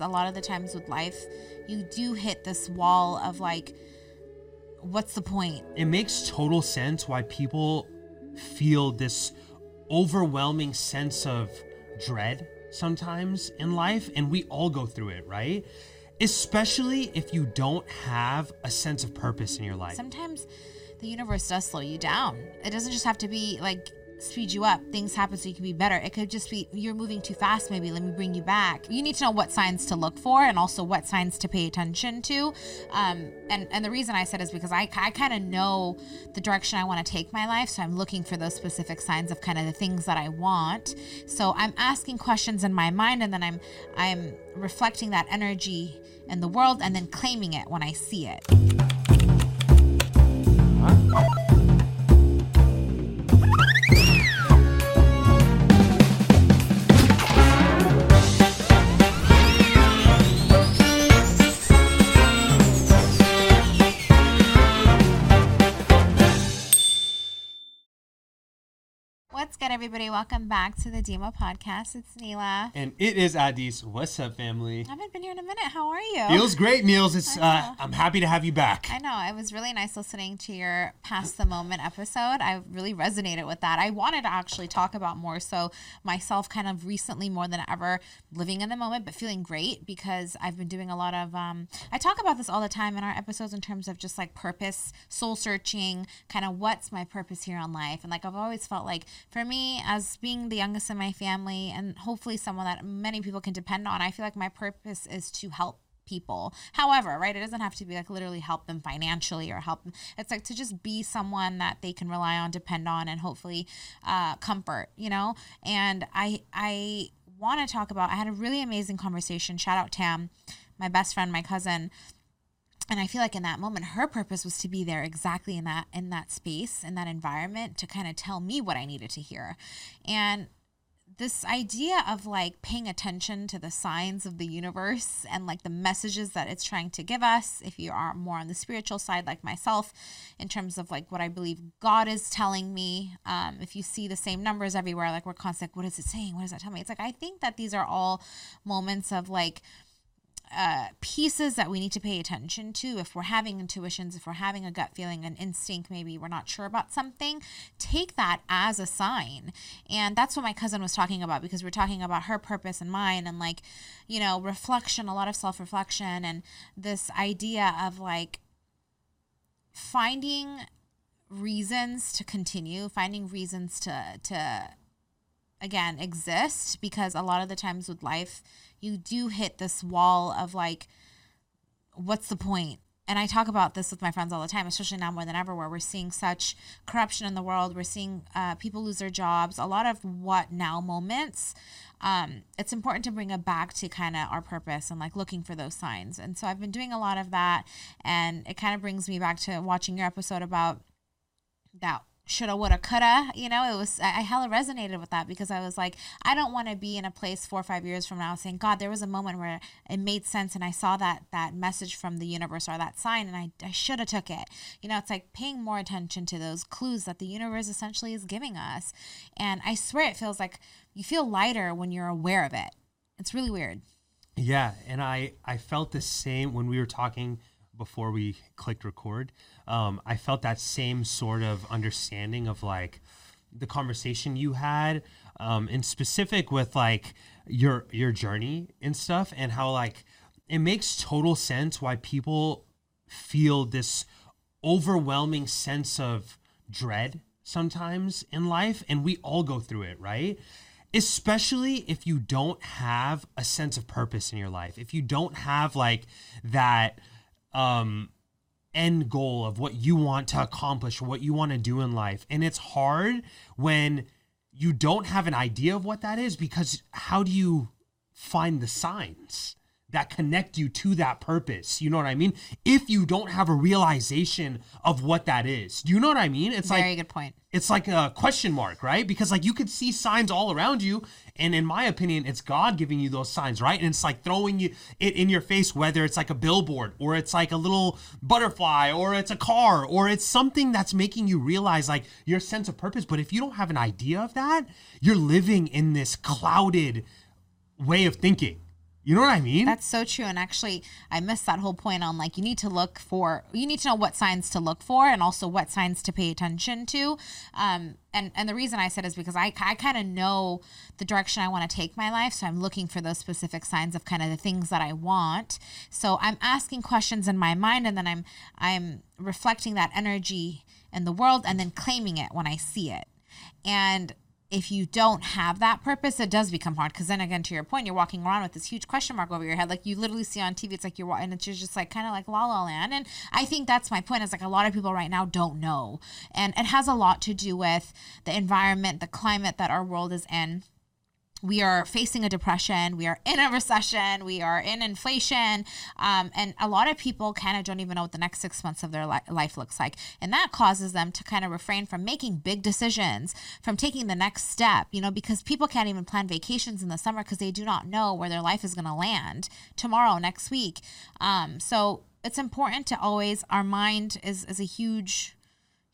a lot of the times with life, you do hit this wall of like, what's the point? It makes total sense why people feel this overwhelming sense of dread sometimes in life, and we all go through it, right? Especially if you don't have a sense of purpose in your life. Sometimes the universe does slow you down. It doesn't just have to be like speed you up. Things happen so you can be better. It could just be you're moving too fast, maybe. Let me bring you back. You need to know what signs to look for and also what signs to pay attention to. Um, and, and the reason I said is because I, I kind of know the direction I want to take my life. So I'm looking for those specific signs of kind of the things that I want. So I'm asking questions in my mind and then I'm I'm reflecting that energy in the world and then claiming it when I see it. What's everybody? Welcome back to the Dimah podcast. It's Neela. And it is Adis. What's up, family? I haven't been here in a minute. How are you? Feels great, Niels. It's uh. I'm happy to have you back. I know. It was really nice listening to your Past the Moment episode. I really resonated with that. I wanted to actually talk about more so myself, kind of recently more than ever, living in the moment, but feeling great because I've been doing a lot of. Um, I talk about this all the time in our episodes in terms of just like purpose, soul searching, kind of what's my purpose here on life. And like I've always felt like for me, as being the youngest in my family and hopefully someone that many people can depend on, I feel like my purpose is to help people. However, right, it doesn't have to be like literally help them financially or help them. It's like to just be someone that they can rely on, depend on, and hopefully uh, comfort. You know, and I I want to talk about. I had a really amazing conversation. Shout out Tam, my best friend, my cousin. And I feel like in that moment, her purpose was to be there exactly in that in that space, in that environment, to kind of tell me what I needed to hear. And this idea of like paying attention to the signs of the universe and like the messages that it's trying to give us if you are more on the spiritual side like myself in terms of like what i believe god is telling me um, if you see the same numbers everywhere like we're constantly like, what is it saying what does that tell me it's like i think that these are all moments of like uh, pieces that we need to pay attention to if we're having intuitions, if we're having a gut feeling, an instinct, maybe we're not sure about something, take that as a sign. And that's what my cousin was talking about because we're talking about her purpose and mine and like, you know, reflection, a lot of self reflection, and this idea of like finding reasons to continue, finding reasons to, to, again exist because a lot of the times with life you do hit this wall of like what's the point? and i talk about this with my friends all the time especially now more than ever where we're seeing such corruption in the world. We're seeing uh, people lose their jobs a lot of what now moments. Um, it's important to bring it back to kind of our purpose and like looking for those signs. And so i've been doing a lot of that and it kind of brings me back to watching your episode about that shoulda woulda coulda you know it was i I hella resonated with that because i was like i don't want to be in a place four or five years from now saying god there was a moment where it made sense and i saw that that message from the universe or that sign and i, I shoulda took it. You know it's like paying more attention to those clues that the universe essentially is giving us. And i swear it feels like you feel lighter when you're aware of it. It's really weird. Yeah, and I I felt the same when we were talking before we clicked record. Um, I felt that same sort of understanding of like the conversation you had, um, in specific with like your your journey and stuff, and how like it makes total sense why people feel this overwhelming sense of dread sometimes in life, and we all go through it, right? especially if you don't have a sense of purpose in your life if you don't have like that um end goal of what you want to accomplish what you want to do in life. And it's hard when you don't have an idea of what that is because how do you find the signs that connect you to that purpose you know what i mean if you don't have a realization of what that is do you know what i mean it's like very good point it's like a question mark, right? Because like you could see signs all around you, and in my opinion, it's God giving you those signs, right? And it's like throwing you it in your face, whether it's like a billboard or it's like a little butterfly or it's a car or it's something that's making you realize like your sense of purpose. But if you don't have an idea of that, you're living in this clouded way of thinking. You know what I mean? That's so true. And actually, I missed that whole point on like you need to look for, you need to know what signs to look for, and also what signs to pay attention to. Um, and and the reason I said is because I I kind of know the direction I want to take my life, so I'm looking for those specific signs of kind of the things that I want. So I'm asking questions in my mind, and then I'm I'm reflecting that energy in the world, and then claiming it when I see it. And if you don't have that purpose, it does become hard. Because then again, to your point, you're walking around with this huge question mark over your head. Like you literally see on TV, it's like you're, and it's just like kind of like la la land. And I think that's my point. Is like a lot of people right now don't know, and it has a lot to do with the environment, the climate that our world is in we are facing a depression. We are in a recession. We are in inflation. Um, and a lot of people kind of don't even know what the next six months of their li- life looks like. And that causes them to kind of refrain from making big decisions from taking the next step you know because people can't even plan vacations in the summer because they do not know where their life is going to land tomorrow next week. Um, so it's important to always our mind is is a huge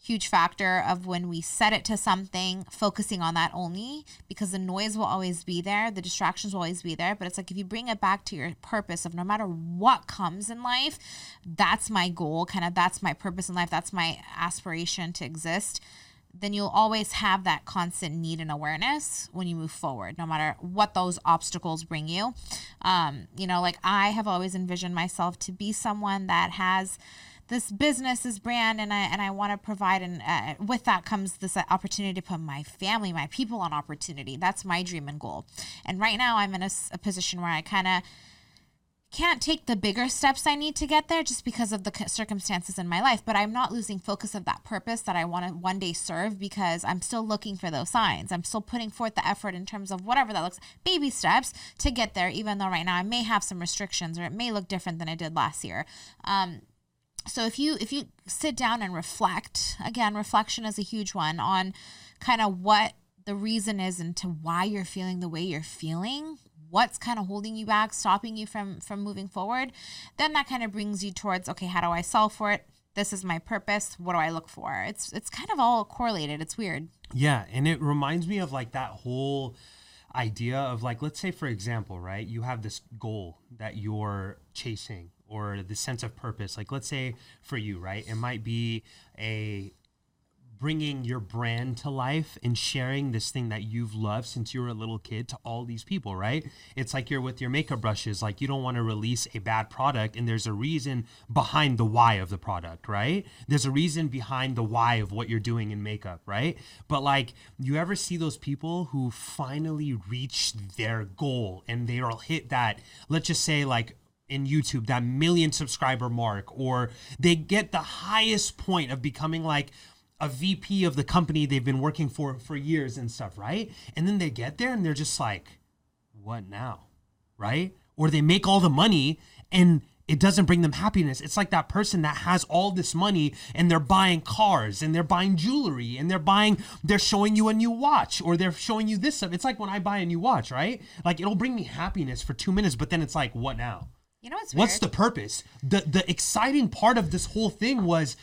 huge factor of when we set it to something, focusing on that only because the noise will always be there, the distractions will always be there. But it's like if you bring it back to your purpose of no matter what comes in life, that's my goal, kind of that's my purpose in life, that's my aspiration to exist. Then you'll always have that constant need and awareness when you move forward, no matter what those obstacles bring you. Um, you know, like I have always envisioned myself to be someone that has this business, this brand, and I and I want to provide, and uh, with that comes this opportunity to put my family, my people on opportunity. That's my dream and goal. And right now, I'm in a, a position where I kind of can't take the bigger steps I need to get there just because of the circumstances in my life, but I'm not losing focus of that purpose that I want to one day serve because I'm still looking for those signs. I'm still putting forth the effort in terms of whatever that looks baby steps to get there even though right now I may have some restrictions or it may look different than it did last year. Um, so if you if you sit down and reflect again reflection is a huge one on kind of what the reason is into why you're feeling the way you're feeling what's kind of holding you back stopping you from from moving forward then that kind of brings you towards okay how do i solve for it? This is my purpose. What do i look for? It's it's kind of all correlated. It's weird. Yeah and it reminds me of like that whole idea of like let's say for example right you have this goal that you're chasing or the sense of purpose like let's say for you right it might be a bringing your brand to life and sharing this thing that you've loved since you were a little kid to all these people, right? It's like you're with your makeup brushes, like you don't want to release a bad product, and there's a reason behind the why of the product, right? There's a reason behind the why of what you're doing in makeup, right? But like, you ever see those people who finally reach their goal and they'll hit that, let's just say, like, in YouTube, that million subscriber mark, or they get the highest point of becoming like a VP of the company they've been working for for years and stuff, right? And then they get there and they're just like, what now? Right? Or they make all the money and it doesn't bring them happiness. It's like that person that has all this money and they're buying cars and they're buying jewelry and they're buying, they're showing you a new watch or they're showing you this stuff. It's like when I buy a new watch, right? Like it'll bring me happiness for two minutes, but then it's like, what now? You know what's What's the purpose? The the exciting part of this whole thing was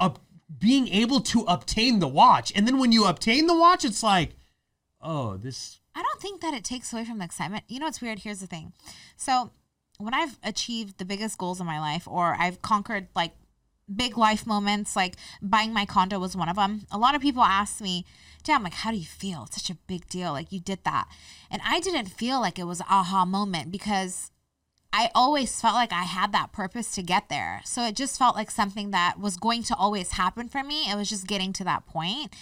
uh, being able to obtain the watch. And then when you obtain the watch, it's like, oh, this I don't think that it takes away from the excitement. You know what's weird? Here's the thing. So when I've achieved the biggest goals in my life or I've conquered like big life moments, like buying my condo was one of them. A lot of people ask me, Damn, like, how do you feel? It's such a big deal. Like, you did that. And I didn't feel like it was aha moment because I always felt like I had that purpose to get there. So it just felt like something that was going to always happen for me. It was just getting to that point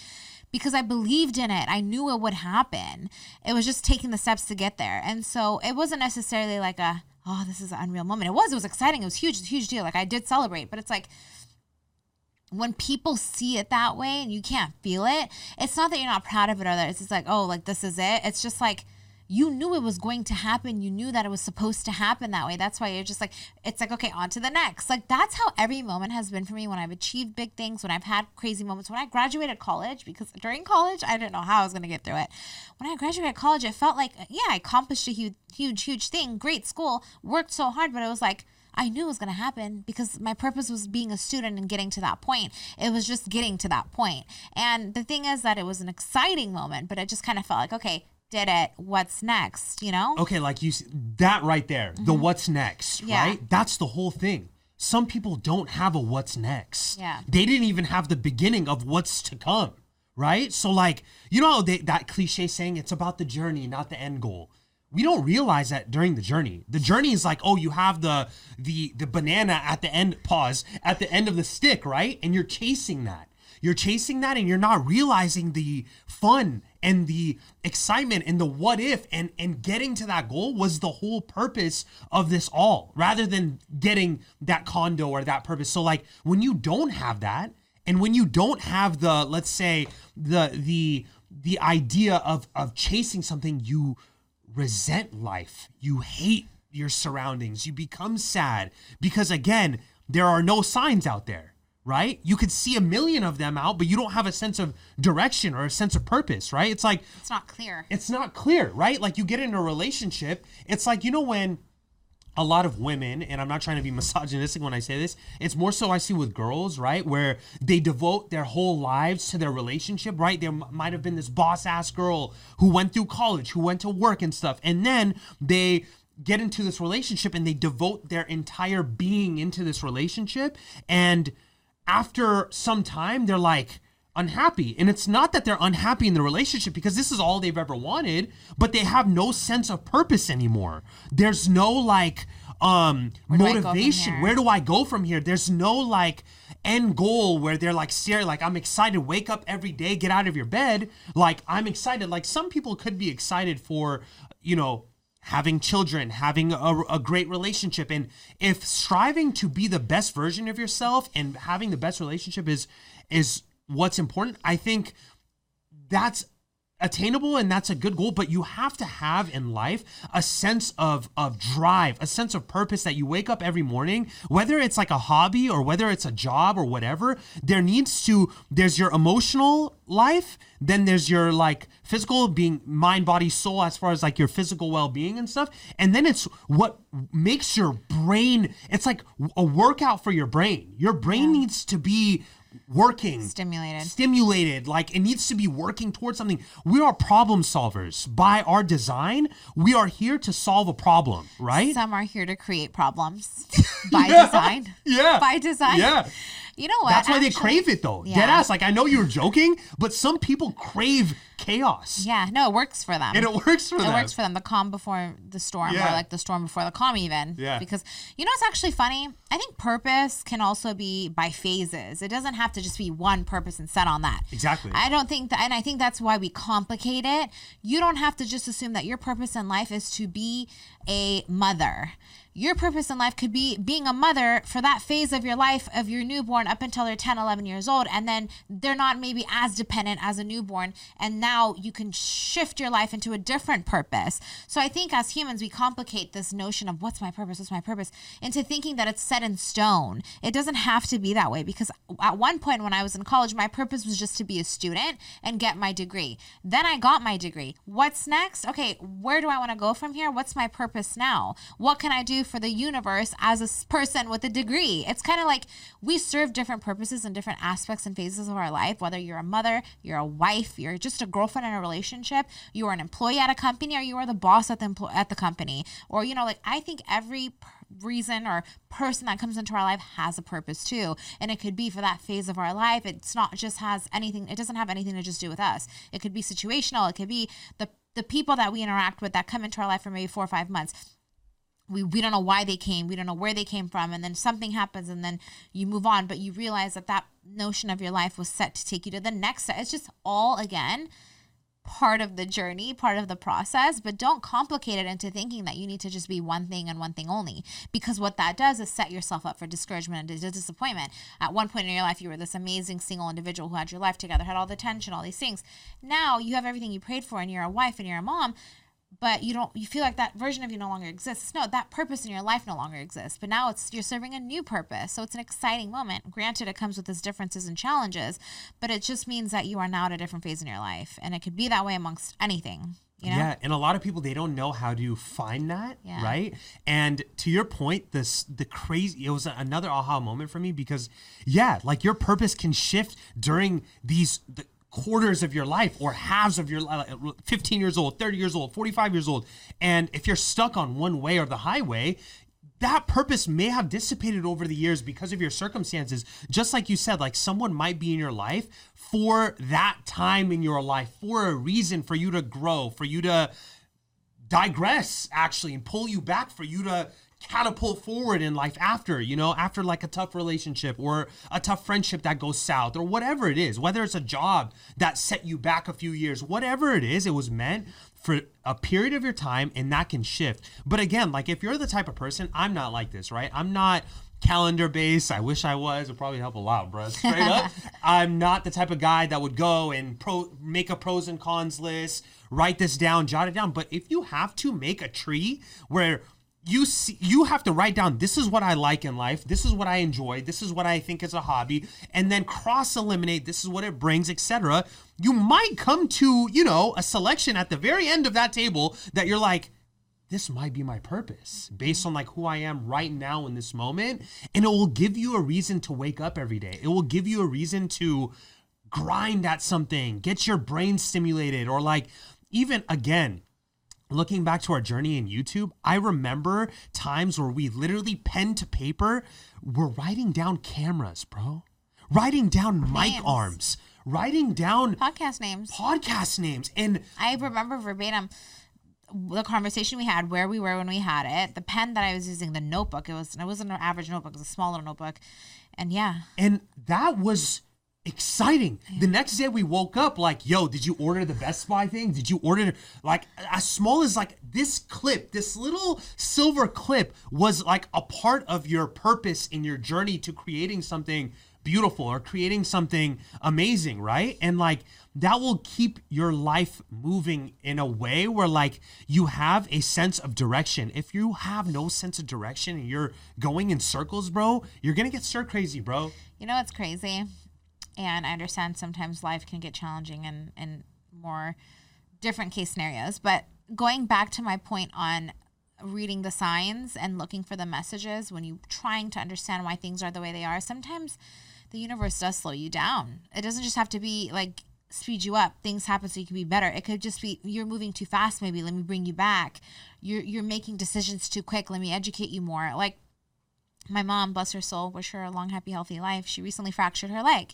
because I believed in it. I knew it would happen. It was just taking the steps to get there. And so it wasn't necessarily like a, oh, this is an unreal moment. It was, it was exciting. It was huge, it was a huge deal. Like I did celebrate, but it's like, when people see it that way and you can't feel it, it's not that you're not proud of it or that it's just like, oh, like this is it. It's just like you knew it was going to happen. You knew that it was supposed to happen that way. That's why you're just like, it's like, okay, on to the next. Like that's how every moment has been for me when I've achieved big things, when I've had crazy moments. When I graduated college, because during college, I didn't know how I was going to get through it. When I graduated college, it felt like, yeah, I accomplished a huge, huge, huge thing. Great school, worked so hard, but it was like, I knew it was going to happen because my purpose was being a student and getting to that point. It was just getting to that point. And the thing is that it was an exciting moment, but it just kind of felt like, okay, did it. What's next? You know? Okay, like you that right there, the what's next, Mm-hmm. Yeah. right? That's the whole thing. Some people don't have a what's next. Yeah. They didn't even have the beginning of what's to come, right? So like, you know they, that cliche saying it's about the journey, not the end goal. We don't realize that during the journey. The journey is like, oh, you have the the the banana at the end, pause, at the end of the stick, right? And you're chasing that. You're chasing that and you're not realizing the fun and the excitement and the what if and and getting to that goal was the whole purpose of this all rather than getting that condo or that purpose. So like when you don't have that and when you don't have the let's say the the the idea of of chasing something you resent life. You hate your surroundings. You become sad because again, there are no signs out there, right? You could see a million of them out, but you don't have a sense of direction or a sense of purpose, right? It's like It's not clear. it's not clear, right? Like you get in a relationship, it's like you know when a lot of women, and I'm not trying to be misogynistic when I say this, it's more so I see with girls, right? Where they devote their whole lives to their relationship, right? There m- might have been this boss ass girl who went through college, who went to work and stuff, and then they get into this relationship and they devote their entire being into this relationship. And after some time, they're like, unhappy. And it's not that they're unhappy in the relationship because this is all they've ever wanted, but they have no sense of purpose anymore. There's no like um do I go from motivation. here? Where do I go from here? There's no like end goal where they're like ser like I'm excited wake up every day, get out of your bed, like I'm excited. Like some people could be excited for, you know, having children, having a, a great relationship. And if striving to be the best version of yourself and having the best relationship is is what's important, I think that's attainable and that's a good goal but you have to have in life a sense of of drive a sense of purpose that you wake up every morning whether it's like a hobby or whether it's a job or whatever there needs to there's your emotional life then there's your like physical being mind body soul as far as like your physical well-being and stuff and then it's what makes your brain it's like a workout for your brain. Your brain needs to be working Stimulated. stimulated like it needs to be working towards something we are problem solvers by our design we are here to solve a problem right Some are here to create problems by Yeah. design. Yeah. By design. Yeah. You know what? that's why they crave it though Yeah. dead ass like i know you're joking but some people crave chaos Yeah, no, it works for them. and it works for it them It works for them. The calm before the storm, Yeah. or like the storm before the calm, even. Yeah. Because you know, it's actually funny. I think purpose can also be by phases. It doesn't have to just be one purpose and set on that. Exactly. I don't think that, and I think that's why we complicate it. You don't have to just assume that your purpose in life is to be a mother. Your purpose in life could be being a mother for that phase of your life of your newborn up until they're 10, 11 years old. And then they're not maybe as dependent as a newborn. And now you can shift your life into a different purpose. So I think as humans, we complicate this notion of what's my purpose, what's my purpose, into thinking that it's set in stone. It doesn't have to be that way because at one point when I was in college, my purpose was just to be a student and get my degree. Then I got my degree. What's next? Okay, where do I want to go from here? What's my purpose now? What can I do for the universe as a person with a degree? It's kind of like we serve different purposes in different aspects and phases of our life, whether you're a mother, you're a wife, you're just a girlfriend in a relationship, you are an employee at a company, or you are the boss at the empl- at the company. Or, you know, like I think every reason or person that comes into our life has a purpose too. And it could be for that phase of our life. It's not just has anything it doesn't have anything to just do with us. It could be situational. It could be the the people that we interact with that come into our life for maybe four or five months. We, we don't know why they came. We don't know where they came from. And then something happens and then you move on. But you realize that that notion of your life was set to take you to the next step. It's just all again part of the journey, part of the process, but don't complicate it into thinking that you need to just be one thing and one thing only. Because what that does is set yourself up for discouragement and disappointment. At one point in your life, you were this amazing single individual who had your life together, had all the attention, all these things. Now you have everything you prayed for, and you're a wife and you're a mom. But you don't. You feel like that version of you no longer exists. No, that purpose in your life no longer exists. But now it's you're serving a new purpose. So it's an exciting moment. Granted, it comes with its differences and challenges, but it just means that you are now at a different phase in your life, and it could be that way amongst anything. You know? Yeah, and a lot of people they don't know how to find that, Yeah. right? And to your point, this the crazy it was another aha moment for me because yeah, like your purpose can shift during these the quarters of your life or halves of your life 15 years old 30 years old 45 years old. And if you're stuck on one way or the highway that purpose may have dissipated over the years because of your circumstances. Just like you said like someone might be in your life for that time in your life for a reason for you to grow for you to digress actually and pull you back for you to catapult forward in life after, you know, after like a tough relationship or a tough friendship that goes south or whatever it is, whether it's a job that set you back a few years, whatever it is, it was meant for a period of your time and that can shift. But again, like if you're the type of person, I'm not like this, right? I'm not calendar based. I wish I was. It would probably help a lot, bro. Straight up. I'm not the type of guy that would go and pro make a pros and cons list, write this down, jot it down. But if you have to make a tree where you see you have to write down this is what I like in life, this is what I enjoy, this is what I think is a hobby, and then cross eliminate this is what it brings, etc. You might come to, you know, a selection at the very end of that table that you're like, this might be my purpose based on like who I am right now in this moment. And it will give you a reason to wake up every day. It will give you a reason to grind at something, get your brain stimulated, or like even again, looking back to our journey in YouTube, I remember times where we literally pen to paper were writing down cameras, bro. Writing down mic arms, writing down Podcast names. podcast names. And I remember verbatim the conversation we had, where we were when we had it, the pen that I was using, the notebook. It was it wasn't an average notebook; it was a smaller notebook, and yeah, and that was exciting. The next day we woke up like, yo, did you order the Best Buy thing? Did you order like as small as like this clip, this little silver clip was like a part of your purpose in your journey to creating something beautiful or creating something amazing, right? And like that will keep your life moving in a way where like you have a sense of direction. If you have no sense of direction and you're going in circles, bro, you're going to get stir crazy, bro. you know what's crazy, and I understand sometimes life can get challenging and and more different case scenarios. But going back to my point on reading the signs and looking for the messages when you're trying to understand why things are the way they are, sometimes the universe does slow you down. It doesn't just have to be like speed you up. Things happen so you can be better. It could just be you're moving too fast. Maybe let me bring you back. You're you're making decisions too quick. Let me educate you more. Like my mom, bless her soul, wish her a long, happy, healthy life. She recently fractured her leg.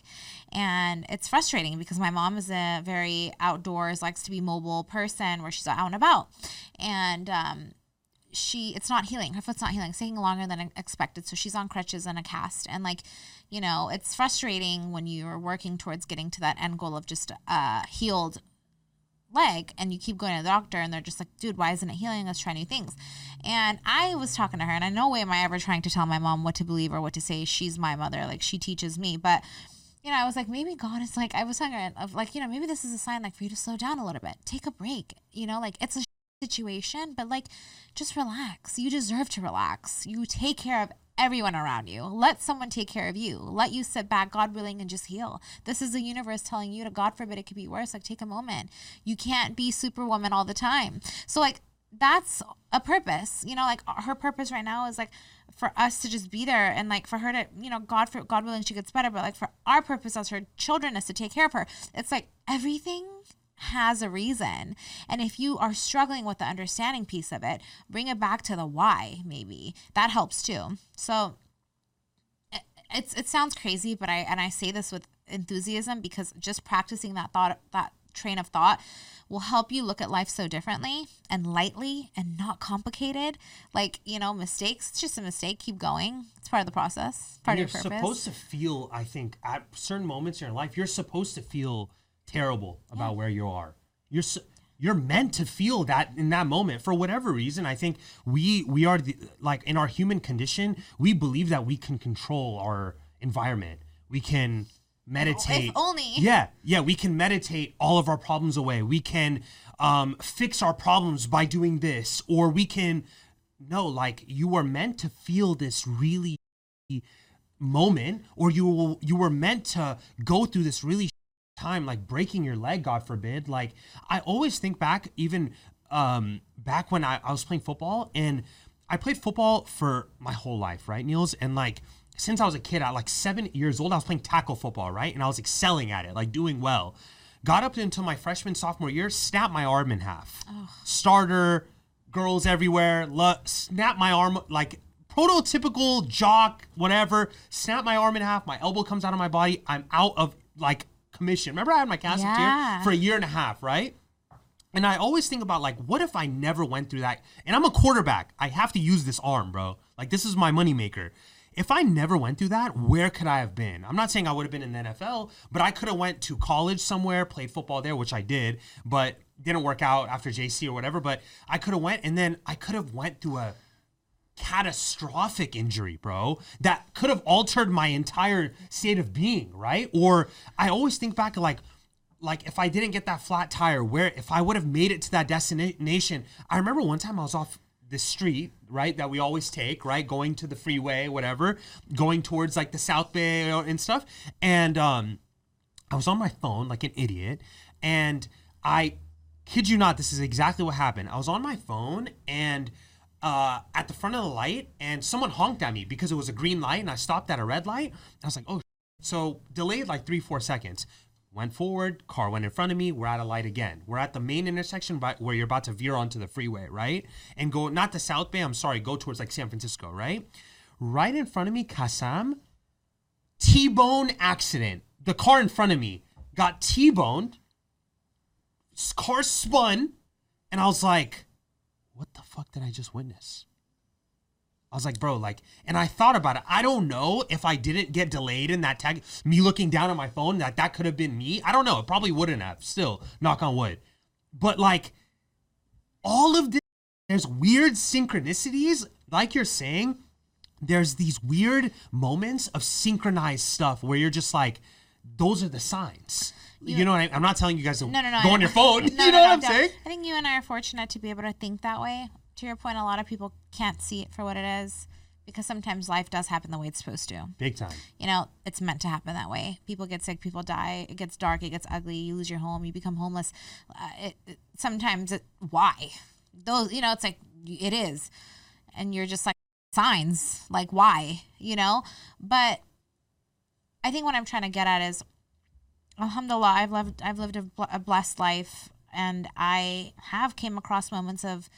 And it's frustrating because my mom is a very outdoors, likes to be mobile person where she's out and about. And um, she, it's not healing. Her foot's not healing. It's taking longer than expected. So she's on crutches and a cast. And like, you know, it's frustrating when you're working towards getting to that end goal of just uh, healed leg and you keep going to the doctor and they're just like, dude, why isn't it healing? Let's try new things. And I was talking to her and I no way am I ever trying to tell my mom what to believe or what to say. She's my mother. Like she teaches me. But you know, I was like, maybe God is like, I was talking of like, you know, maybe this is a sign like for you to slow down a little bit. Take a break. You know, like it's a situation, but like just relax. You deserve to relax. You take care of everyone around you. Let someone take care of you. Let you sit back, God willing, and just heal. This is the universe telling you to, God forbid, it could be worse. Like, take a moment. You can't be superwoman all the time. So, like, that's a purpose. You know, like her purpose right now is like for us to just be there and like for her to, you know, God for God willing she gets better, but like for our purpose as her children is to take care of her. It's like everything has a reason. And if you are struggling with the understanding piece of it, bring it back to the why, maybe. That helps too. So it- it's it sounds crazy, but I and I say this with enthusiasm because just practicing that thought that train of thought will help you look at life so differently and lightly and not complicated. Like, you know, mistakes, it's just a mistake. Keep going. It's part of the process, part you're of your purpose. supposed to feel i think at certain moments in your life you're supposed to feel terrible about where you are. You're su- you're meant to feel that in that moment. For whatever reason i think we we are the, like in our human condition we believe that we can control our environment. We can meditate. Only. yeah yeah we can meditate all of our problems away. We can um, fix our problems by doing this. Or we can no like you are meant to feel this really moment or you will you were meant to go through this really time like breaking your leg god forbid like i always think back even um back when i, I was playing football and i played football for my whole life right niels and like since i was a kid at like seven years old i was playing tackle football right and i was excelling at it like doing well got up into my freshman sophomore year, snapped my arm in half. Starter, girls everywhere, lo- snap my arm like prototypical jock, whatever. Snap my arm in half. My elbow comes out of my body. I'm out of like commission. Remember, I had my castle Yeah. for a year and a half, right? And I always think about like, what if I never went through that? And I'm a quarterback. I have to use this arm, bro. Like this is my moneymaker. If I never went through that, where could I have been? I'm not saying I would have been in the NFL, but I could have went to college somewhere, played football there, which I did, but didn't work out after JC or whatever. But I could have went, and then I could have went through a catastrophic injury, bro, that could have altered my entire state of being, right? Or I always think back like like if I didn't get that flat tire, where if I would have made it to that destination. I remember one time I was off the street, right, that we always take, right, going to the freeway, whatever, going towards like the South Bay and stuff, and um I was on my phone like an idiot, and I kid you not, this is exactly what happened. I was on my phone and uh, at the front of the light, and someone honked at me because it was a green light, and I stopped at a red light. I was like, oh, so delayed like three, four seconds. Went forward, car went in front of me. We're at a light again. We're at the main intersection where you're about to veer onto the freeway, right? And go not to South Bay. I'm sorry, go towards like San Francisco, right? Right in front of me, Kasam, T-bone accident. The car in front of me got T-boned. Car spun, and I was like, "What the fuck did I just witness?" I was like, "Bro, like," and I thought about it. I don't know if I didn't get delayed in that tag, me looking down at my phone, that that could have been me. I don't know. It probably wouldn't have. Still, knock on wood. But like, all of this, there's weird synchronicities, like you're saying there's these weird moments of synchronized stuff where you're just like, those are the signs. You, know what I, I'm not telling you guys to No, no, no. go on your phone. No, you know no, what I'm saying? I think you and I are fortunate to be able to think that way. To your point, a lot of people can't see it for what it is because sometimes life does happen the way it's supposed to. Big time. You know, it's meant to happen that way. People get sick, people die. It gets dark, it gets ugly. You lose your home, you become homeless. Uh, it, it, sometimes, it, why? Those, you know, it's like it is, and you're just like signs, like why? You know, but I think what I'm trying to get at is alhamdulillah i've lived i've lived a, bl- a blessed life and i have came across moments of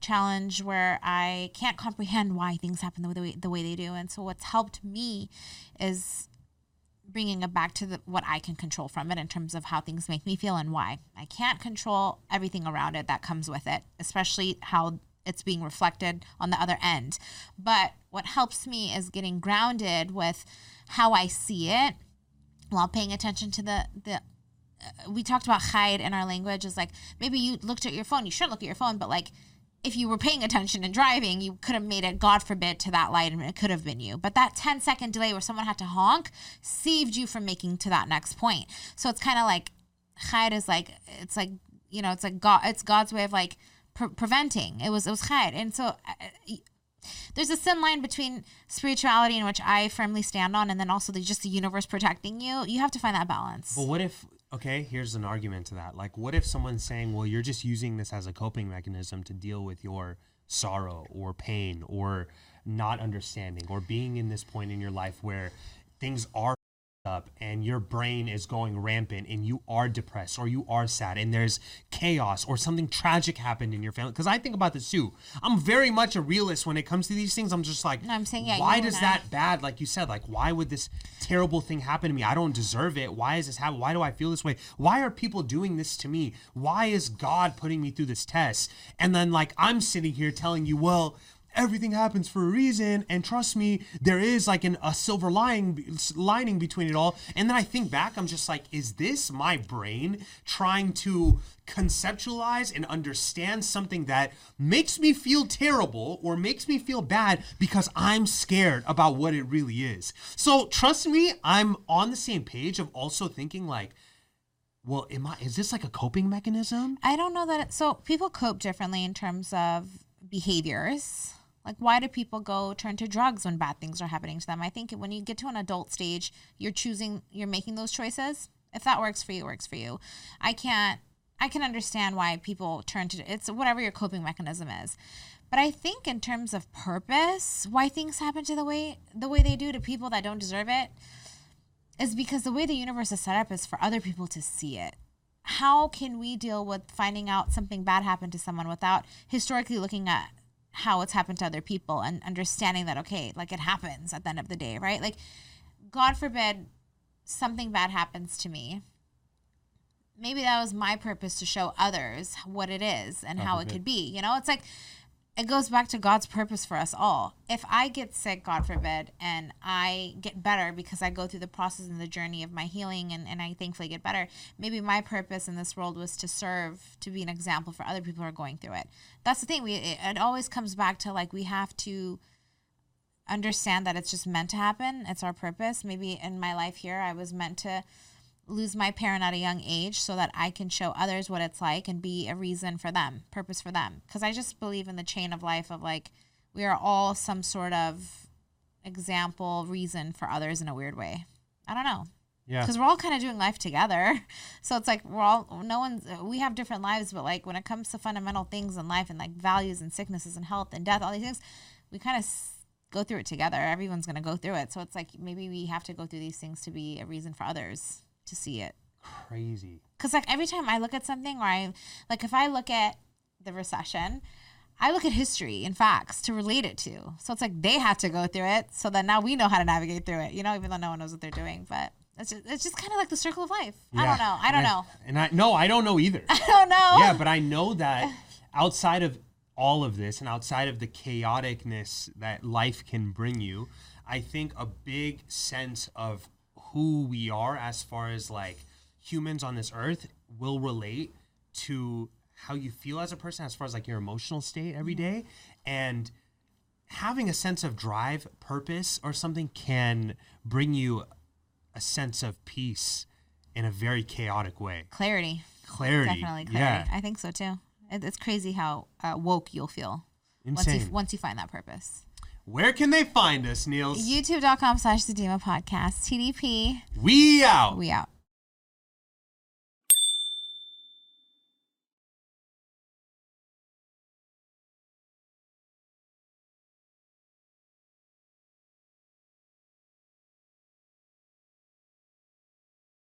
challenge where i can't comprehend why things happen the way, the way they do. And so what's helped me is bringing it back to the, what i can control from it in terms of how things make me feel and why. I can't control everything around it that comes with it especially how it's being reflected on the other end. But what helps me is getting grounded with how i see it while paying attention to the the uh, we talked about hide in our language is like maybe you looked at your phone you shouldn't look at your phone but like if you were paying attention and driving you could have made it god forbid to that light and it could have been you. But that 10 second delay where someone had to honk saved you from making to that next point. So it's kind of like hide is like it's like you know it's like god it's god's way of like pre- preventing. It was it was hide. And so uh, there's a thin line between spirituality in which I firmly stand on and then also the, just the universe protecting you. You have to find that balance. But what if, okay, here's an argument to that. Like, what if someone's saying, well, you're just using this as a coping mechanism to deal with your sorrow or pain or not understanding or being in this point in your life where things are up and your brain is going rampant and you are depressed or you are sad and there's chaos or something tragic happened in your family. Because i think about this too. I'm very much a realist when it comes to these things. I'm just like No, I'm saying, yeah, why does and I- that bad? Like you said like why would this terrible thing happen to me? I don't deserve it. Why is this happening? Why do i feel this way? Why are people doing this to me? Why is god putting me through this test? And then like i'm sitting here telling you well everything happens for a reason and trust me there is like an, a silver lining lining between it all and then i think back i'm just like is this my brain trying to conceptualize and understand something that makes me feel terrible or makes me feel bad because i'm scared about what it really is so trust me i'm on the same page of also thinking like well am i is this like a coping mechanism I don't know that. It, so people cope differently in terms of behaviors. Like, why do people go turn to drugs when bad things are happening to them? I think when you get to an adult stage, you're choosing, you're making those choices. If that works for you, it works for you. I can't, I can understand why people turn to it's whatever your coping mechanism is. But I think in terms of purpose, why things happen to the way the way they do to people that don't deserve it is because the way the universe is set up is for other people to see it how can we deal with finding out something bad happened to someone without historically looking at how it's happened to other people and understanding that okay, like it happens at the end of the day, right? Like God forbid something bad happens to me. Maybe that was my purpose to show others what it is and how it could be. You know, it's like it goes back to God's purpose for us all. If I get sick, God forbid, and I get better because I go through the process and the journey of my healing and, and I thankfully get better, maybe my purpose in this world was to serve, to be an example for other people who are going through it. That's the thing. We it, it always comes back to like we have to understand that it's just meant to happen. It's our purpose. Maybe in my life here, I was meant to lose my parent at a young age so that I can show others what it's like and be a reason for them, purpose for them. Because I just believe in the chain of life of like we are all some sort of example, reason for others in a weird way. I don't know. Yeah. Because we're all kind of doing life together. So it's like we're all, no one's, we have different lives, but like when it comes to fundamental things in life and like values and sicknesses and health and death, all these things, we kind of go through it together. Everyone's going to go through it. So it's like maybe we have to go through these things to be a reason for others to see it. Crazy. Because like every time I look at something, or I like if I look at the recession, I look at history and facts to relate it to. So it's like they had to go through it, so that now we know how to navigate through it. You know, even though no one knows what they're doing, but it's just, it's just kind of like the circle of life. I don't know. I don't And know. And I no, I don't know either. I don't know. yeah, but I know that outside of all of this and outside of the chaoticness that life can bring you, I think a big sense of who we are as far as like humans on this earth will relate to how you feel as a person as far as like your emotional state every day and having a sense of drive purpose or something can bring you a sense of peace in a very chaotic way clarity. clarity Definitely clarity. yeah I think so too. It's crazy how uh, woke you'll feel once you once you find that purpose. Where can they find us niels YouTube.com slash the Dimah podcast. TDP. we out We out.